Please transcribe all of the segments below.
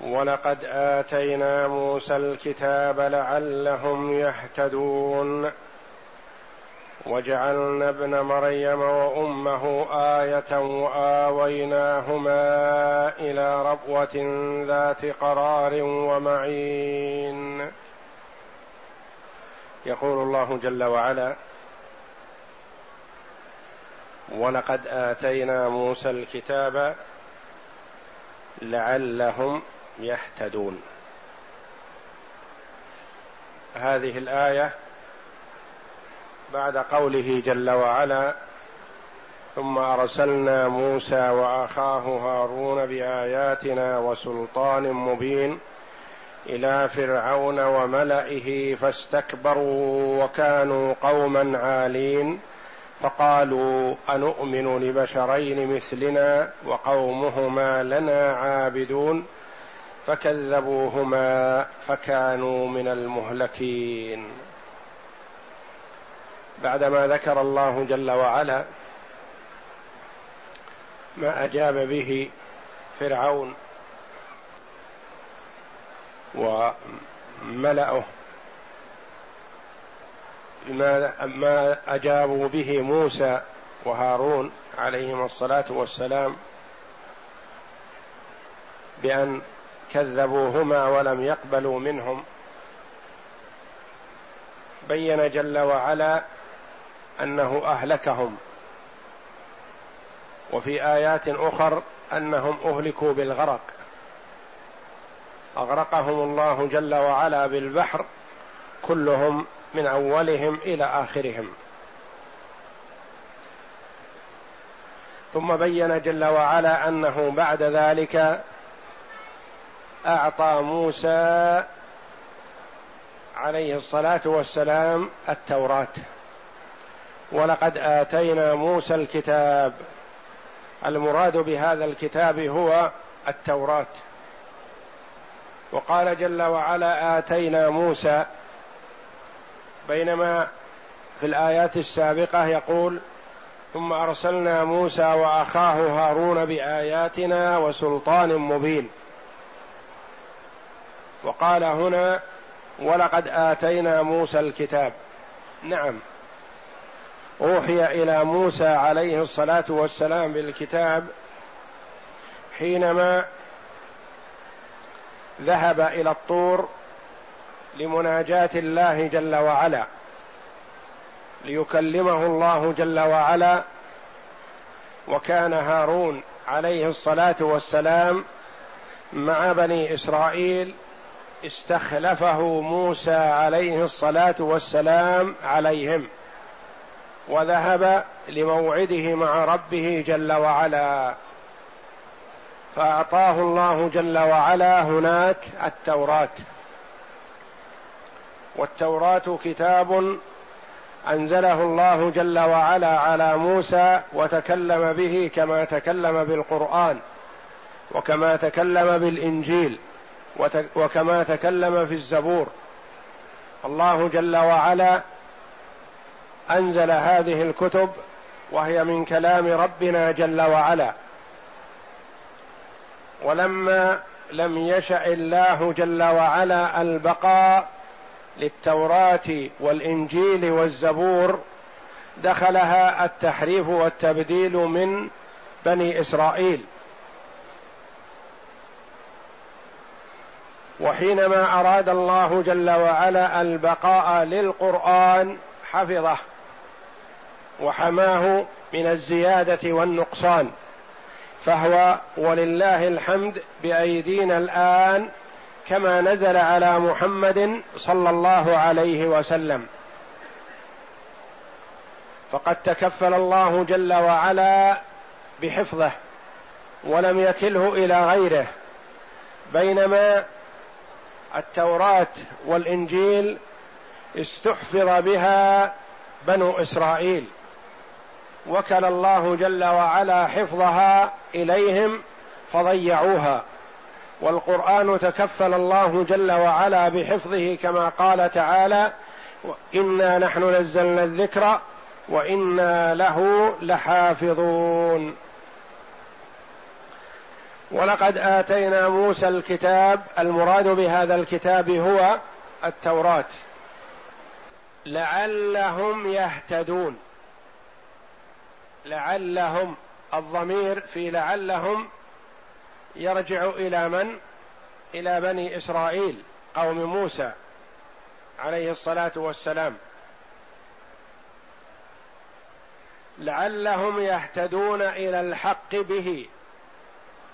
ولقد آتينا موسى الكتاب لعلهم يهتدون. وجعلنا ابن مريم وأمه آية وآويناهما إلى ربوة ذات قرار ومعين. يقول الله جل وعلا ولقد آتينا موسى الكتاب لعلهم يهتدون. هذه الآية بعد قوله جل وعلا ثم أرسلنا موسى وأخاه هارون بآياتنا وسلطان مبين إلى فرعون وملئه فاستكبروا وكانوا قوما عالين فقالوا انومن لبشرين مثلنا وقومهما لنا عابدون؟ فكذبوهما فكانوا من المهلكين. بعدما ذكر الله جل وعلا ما أجاب به فرعون وملأه ما أجابوا به موسى وهارون عليهما الصلاة والسلام بأن كذبوهما ولم يقبلوا منهم. بين جل وعلا أنه أهلكهم وفي آيات أخر أنهم أهلكوا بالغرق. أغرقهم الله جل وعلا بالبحر كلهم من أولهم إلى آخرهم. ثم بين جل وعلا أنه بعد ذلك أعطى موسى عليه الصلاة والسلام التوراة. ولقد آتينا موسى الكتاب. المراد بهذا الكتاب هو التوراة. وقال جل وعلا آتينا موسى. بينما في الآيات السابقة يقول ثم أرسلنا موسى وأخاه هارون بآياتنا وسلطان مبين. وقال هنا ولقد آتينا موسى الكتاب. نعم. أوحي إلى موسى عليه الصلاة والسلام بالكتاب حينما ذهب إلى الطور لمناجاة الله جل وعلا ليكلمه الله جل وعلا وكان هارون عليه الصلاة والسلام مع بني إسرائيل استخلفه موسى عليه الصلاة والسلام عليهم وذهب لموعده مع ربه جل وعلا. فأعطاه الله جل وعلا هناك التوراة. والتوراة كتاب أنزله الله جل وعلا على موسى وتكلم به كما تكلم بالقرآن وكما تكلم بالإنجيل. وكما تكلم في الزبور. الله جل وعلا أنزل هذه الكتب وهي من كلام ربنا جل وعلا. ولما لم يشأ الله جل وعلا البقاء للتوراة والإنجيل والزبور دخلها التحريف والتبديل من بني إسرائيل. وحينما أراد الله جل وعلا البقاء للقرآن حفظه وحماه من الزيادة والنقصان. فهو ولله الحمد بأيدينا الآن كما نزل على محمد صلى الله عليه وسلم. فقد تكفل الله جل وعلا بحفظه ولم يكله إلى غيره بينما التوراة والإنجيل استحفظ بها بنو إسرائيل. وكل الله جل وعلا حفظها إليهم فضيعوها. والقرآن تكفل الله جل وعلا بحفظه كما قال تعالى إنا نحن نزلنا الذكر وإنا له لحافظون. ولقد آتينا موسى الكتاب المراد بهذا الكتاب هو التوراة. لعلهم يهتدون. لعلهم الضمير في لعلهم يرجع إلى من؟ إلى بني إسرائيل قوم موسى عليه الصلاة والسلام. لعلهم يهتدون إلى الحق به.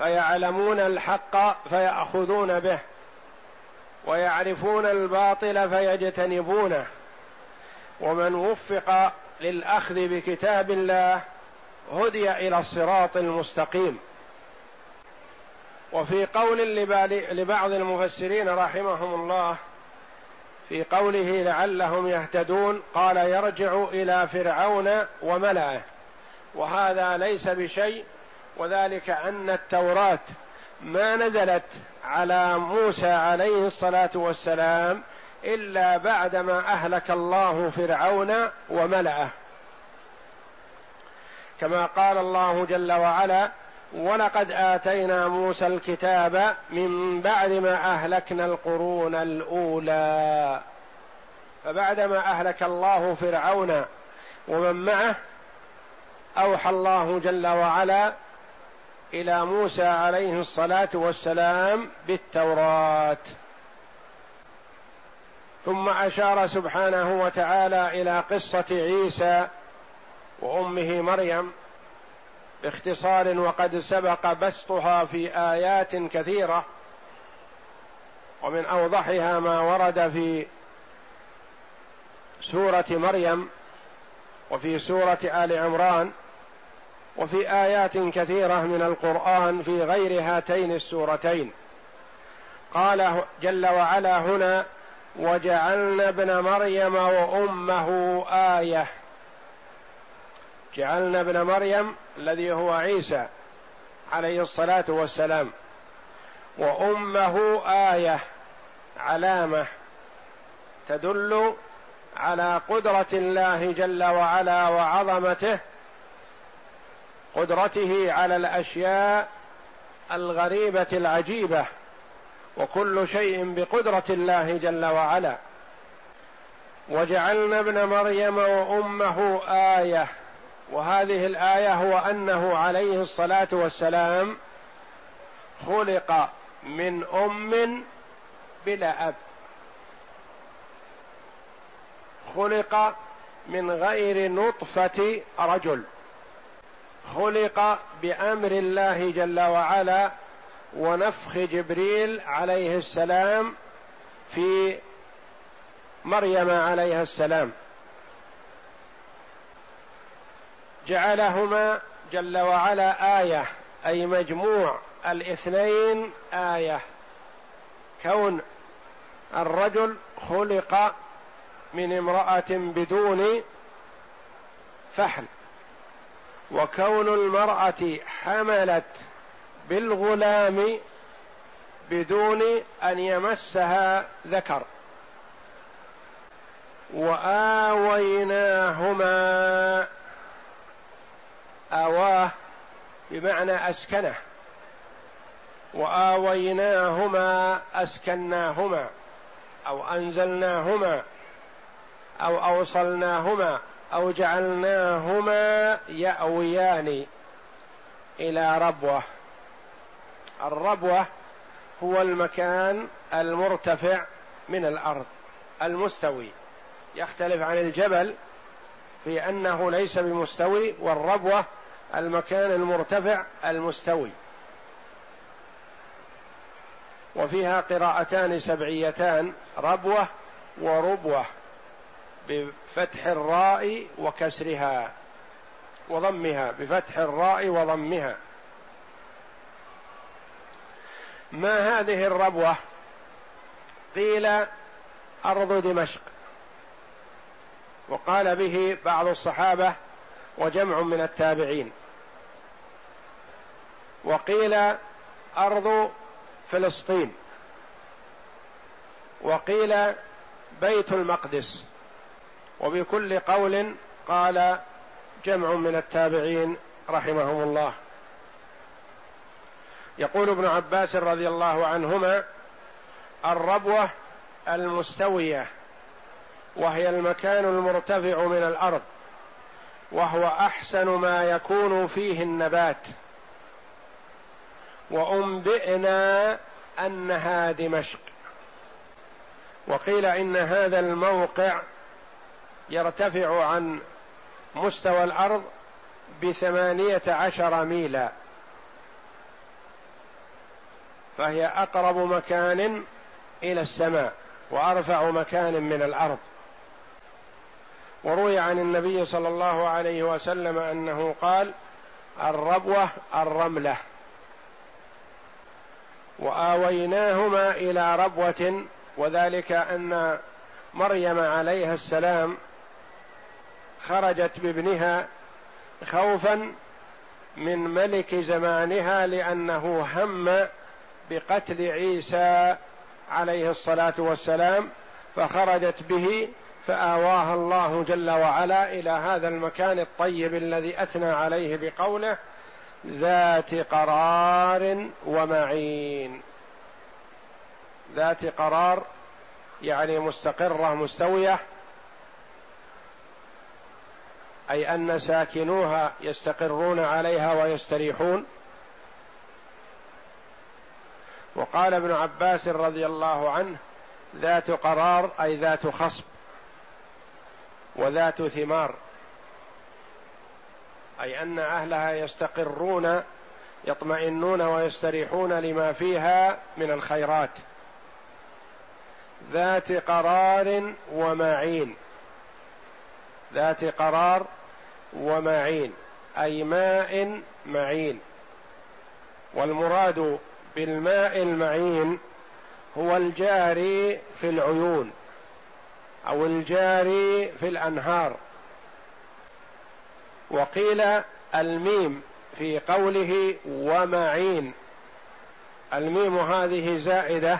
فيعلمون الحق فيأخذون به ويعرفون الباطل فيجتنبونه. ومن وفق للأخذ بكتاب الله هدي إلى الصراط المستقيم. وفي قول لبعض المفسرين رحمهم الله في قوله لعلهم يهتدون قال يرجع إلى فرعون وملئه وهذا ليس بشيء وذلك أن التوراة ما نزلت على موسى عليه الصلاة والسلام إلا بعدما أهلك الله فرعون وملئه كما قال الله جل وعلا ولقد آتينا موسى الكتاب من بعد ما أهلكنا القرون الأولى فبعدما أهلك الله فرعون ومن معه أوحى الله جل وعلا إلى موسى عليه الصلاة والسلام بالتوراة. ثم أشار سبحانه وتعالى إلى قصة عيسى وأمه مريم باختصار وقد سبق بسطها في آيات كثيرة ومن أوضحها ما ورد في سورة مريم وفي سورة آل عمران وفي آيات كثيرة من القرآن في غير هاتين السورتين. قال جل وعلا هنا وجعلنا ابن مريم وأمه آية. جعلنا ابن مريم الذي هو عيسى عليه الصلاة والسلام. وأمه آية علامة تدل على قدرة الله جل وعلا وعظمته قدرته على الأشياء الغريبة العجيبة وكل شيء بقدرة الله جل وعلا. وجعلنا ابن مريم وأمه آية وهذه الآية هو أنه عليه الصلاة والسلام خلق من أم بلا أب. خلق من غير نطفة رجل. خلق بأمر الله جل وعلا ونفخ جبريل عليه السلام في مريم عليها السلام. جعلهما جل وعلا آية أي مجموع الاثنين آية. كون الرجل خلق من امرأة بدون فحل. وكون المرأة حملت بالغلام بدون أن يمسها ذكر. وآويناهما آواه بمعنى أسكنه. وآويناهما أسكناهما أو أنزلناهما أو أوصلناهما أو جعلناهما يأويان إلى ربوة. الربوة هو المكان المرتفع من الأرض المستوي. يختلف عن الجبل في أنه ليس بمستوي والربوة المكان المرتفع المستوي. وفيها قراءتان سبعيتان ربوة وربوة. بفتح الراء وكسرها وضمها بفتح الراء وضمها. ما هذه الربوة؟ قيل أرض دمشق. وقال به بعض الصحابة وجمع من التابعين. وقيل أرض فلسطين. وقيل بيت المقدس. وبكل قول قال جمع من التابعين رحمهم الله. يقول ابن عباس رضي الله عنهما الربوة المستوية وهي المكان المرتفع من الأرض وهو أحسن ما يكون فيه النبات. وأنبئنا أنها دمشق. وقيل إن هذا الموقع يرتفع عن مستوى الأرض بثمانية عشر ميلا. فهي أقرب مكان إلى السماء وأرفع مكان من الأرض. وروي عن النبي صلى الله عليه وسلم أنه قال الربوة الرملة. وآويناهما إلى ربوة وذلك أن مريم عليها السلام خرجت بابنها خوفا من ملك زمانها لأنه هم بقتل عيسى عليه الصلاة والسلام فخرجت به فاواها الله جل وعلا إلى هذا المكان الطيب الذي أثنى عليه بقوله ذات قرار ومعين ذات قرار يعني مستقرة مستوية أي أن ساكنوها يستقرون عليها ويستريحون. وقال ابن عباس رضي الله عنه ذات قرار أي ذات خصب وذات ثمار. أي أن أهلها يستقرون يطمئنون ويستريحون لما فيها من الخيرات. ذات قرار ومعين. ذات قرار ومعين أي ماء معين. والمراد بالماء المعين هو الجاري في العيون أو الجاري في الأنهار. وقيل الميم في قوله ومعين. الميم هذه زائدة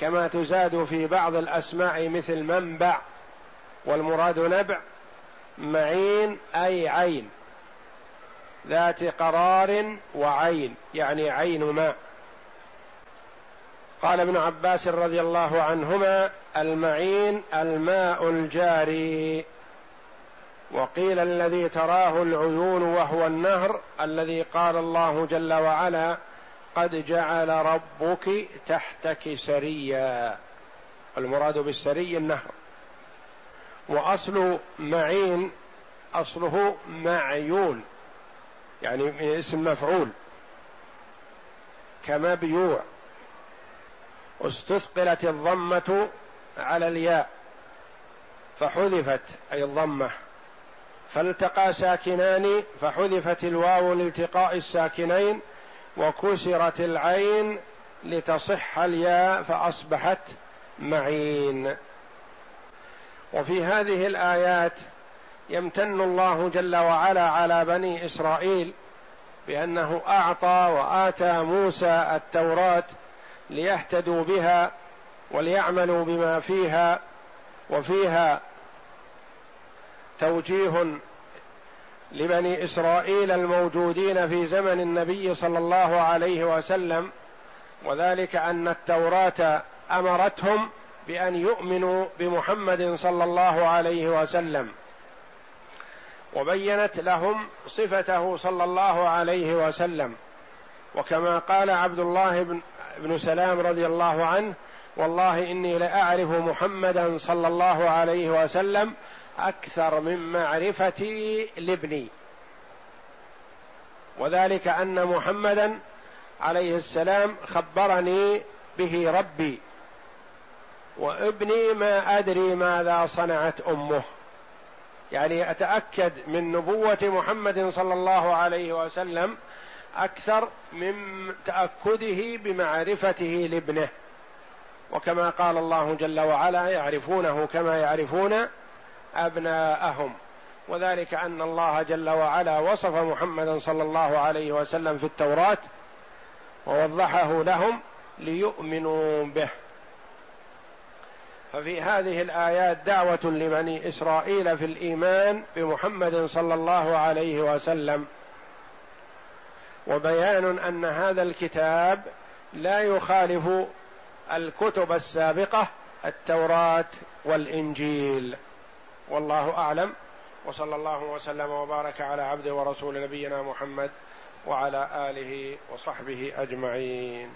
كما تزاد في بعض الأسماء مثل منبع والمراد نبع معين أي عين. ذات قرار وعين يعني عين ماء قال ابن عباس رضي الله عنهما المعين الماء الجاري. وقيل الذي تراه العيون وهو النهر الذي قال الله جل وعلا قد جعل ربك تحتك سريا. المراد بالسري النهر. وأصل معين أصله معيون يعني اسم مفعول كمبيوع استثقلت الضمة على الياء فحذفت أي الضمة. فالتقى ساكنان فحذفت الواو لالتقاء الساكنين وكسرت العين لتصح الياء فأصبحت معين. وفي هذه الآيات يمتن الله جل وعلا على بني إسرائيل بأنه أعطى وآتى موسى التوراة ليهتدوا بها وليعملوا بما فيها وفيها توجيه لبني إسرائيل الموجودين في زمن النبي صلى الله عليه وسلم وذلك أن التوراة أمرتهم بأن يؤمنوا بمحمد صلى الله عليه وسلم. وبينت لهم صفته صلى الله عليه وسلم. وكما قال عبد الله بن, بن سلام رضي الله عنه والله إني لأعرف محمدا صلى الله عليه وسلم أكثر من معرفتي لابني. وذلك أن محمدا عليه السلام خبرني به ربي. وابني ما أدري ماذا صنعت أمه. يعني أتأكد من نبوة محمد صلى الله عليه وسلم أكثر من تأكده بمعرفته لابنه. وكما قال الله جل وعلا يعرفونه كما يعرفون أبناءهم. وذلك أن الله جل وعلا وصف محمدا صلى الله عليه وسلم في التوراة ووضحه لهم ليؤمنوا به. ففي هذه الآيات دعوة لبني إسرائيل في الإيمان بمحمد صلى الله عليه وسلم. وبيان أن هذا الكتاب لا يخالف الكتب السابقة التوراة والإنجيل. والله أعلم. وصلى الله وسلم وبارك على عبد ورسول نبينا محمد وعلى آله وصحبه أجمعين.